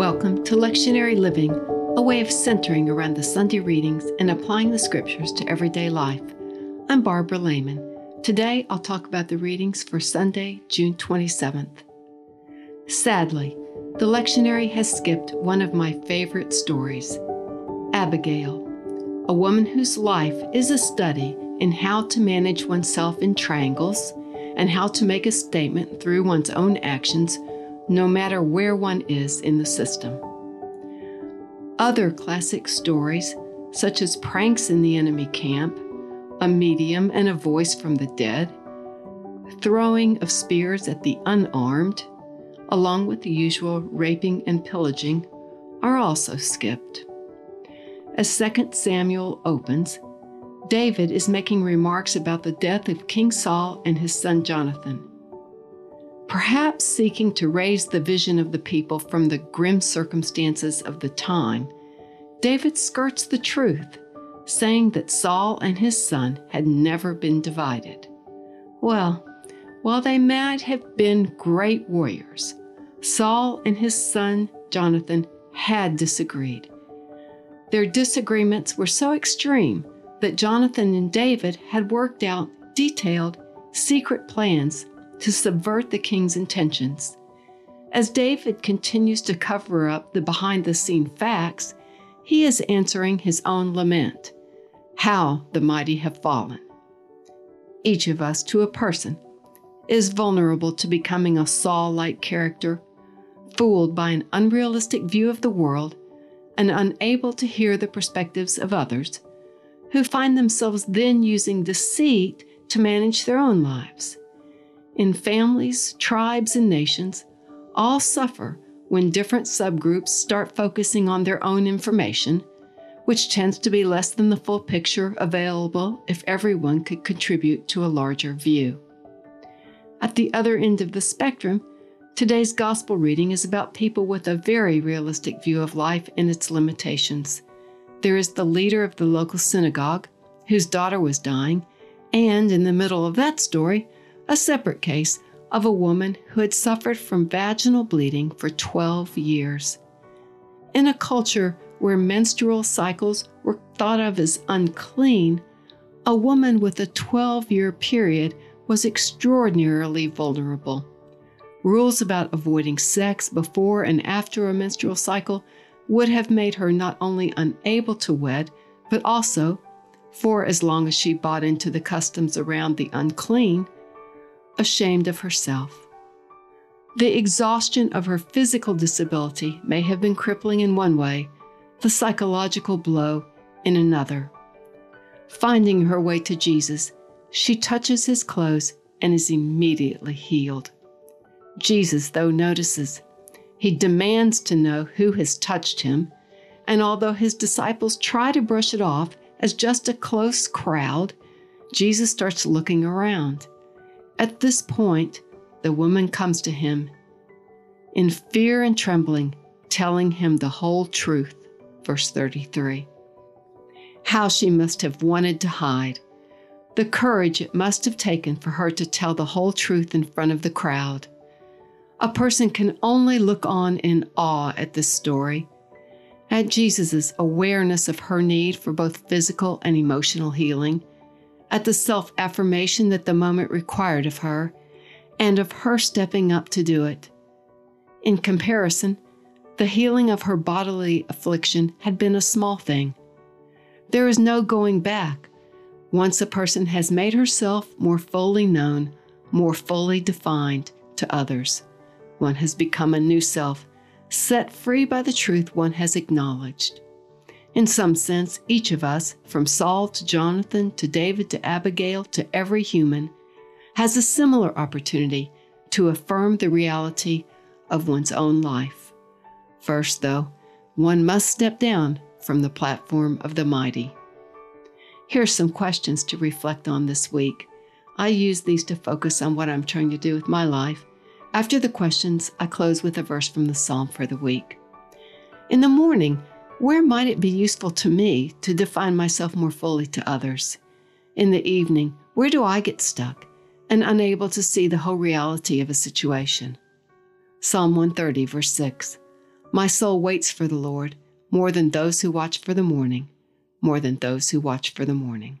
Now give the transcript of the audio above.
Welcome to Lectionary Living, a way of centering around the Sunday readings and applying the scriptures to everyday life. I'm Barbara Lehman. Today I'll talk about the readings for Sunday, June 27th. Sadly, the lectionary has skipped one of my favorite stories Abigail, a woman whose life is a study in how to manage oneself in triangles and how to make a statement through one's own actions no matter where one is in the system. Other classic stories, such as Pranks in the Enemy Camp, A Medium and a Voice from the Dead, Throwing of Spears at the Unarmed, along with the usual raping and pillaging, are also skipped. As 2 Samuel opens, David is making remarks about the death of King Saul and his son Jonathan perhaps seeking to raise the vision of the people from the grim circumstances of the time, David skirts the truth, saying that Saul and his son had never been divided. Well, while they might have been great warriors, Saul and his son Jonathan had disagreed. Their disagreements were so extreme that Jonathan and David had worked out detailed, secret plans to subvert the king's intentions. As David continues to cover up the behind the scene facts, he is answering his own lament how the mighty have fallen. Each of us, to a person, is vulnerable to becoming a Saul like character, fooled by an unrealistic view of the world and unable to hear the perspectives of others, who find themselves then using deceit to manage their own lives in families, tribes, and nations all suffer when different subgroups start focusing on their own information, which tends to be less than the full picture available if everyone could contribute to a larger view. At the other end of the spectrum, today's gospel reading is about people with a very realistic view of life and its limitations. There is the leader of the local synagogue, whose daughter was dying, and in the middle of that story, a separate case of a woman who had suffered from vaginal bleeding for 12 years. In a culture where menstrual cycles were thought of as unclean, a woman with a 12 year period was extraordinarily vulnerable. Rules about avoiding sex before and after a menstrual cycle would have made her not only unable to wed, but also, for as long as she bought into the customs around the unclean, ashamed of herself. The exhaustion of her physical disability may have been crippling in one way, the psychological blow in another. Finding her way to Jesus, she touches his clothes and is immediately healed. Jesus, though, notices. He demands to know who has touched him, and although his disciples try to brush it off as just a close crowd, Jesus starts looking around. At this point, the woman comes to him in fear and trembling, telling him the whole truth. Verse 33. How she must have wanted to hide. The courage it must have taken for her to tell the whole truth in front of the crowd. A person can only look on in awe at this story, at Jesus' awareness of her need for both physical and emotional healing, at the self affirmation that the moment required of her, and of her stepping up to do it. In comparison, the healing of her bodily affliction had been a small thing. There is no going back. Once a person has made herself more fully known, more fully defined to others, one has become a new self, set free by the truth one has acknowledged. In some sense, each of us, from Saul to Jonathan to David to Abigail to every human, has a similar opportunity to affirm the reality of one's own life. First, though, one must step down from the platform of the mighty. Here are some questions to reflect on this week. I use these to focus on what I'm trying to do with my life. After the questions, I close with a verse from the psalm for the week. In the morning, where might it be useful to me to define myself more fully to others? In the evening, where do I get stuck and unable to see the whole reality of a situation? Psalm 130, verse 6 My soul waits for the Lord more than those who watch for the morning, more than those who watch for the morning.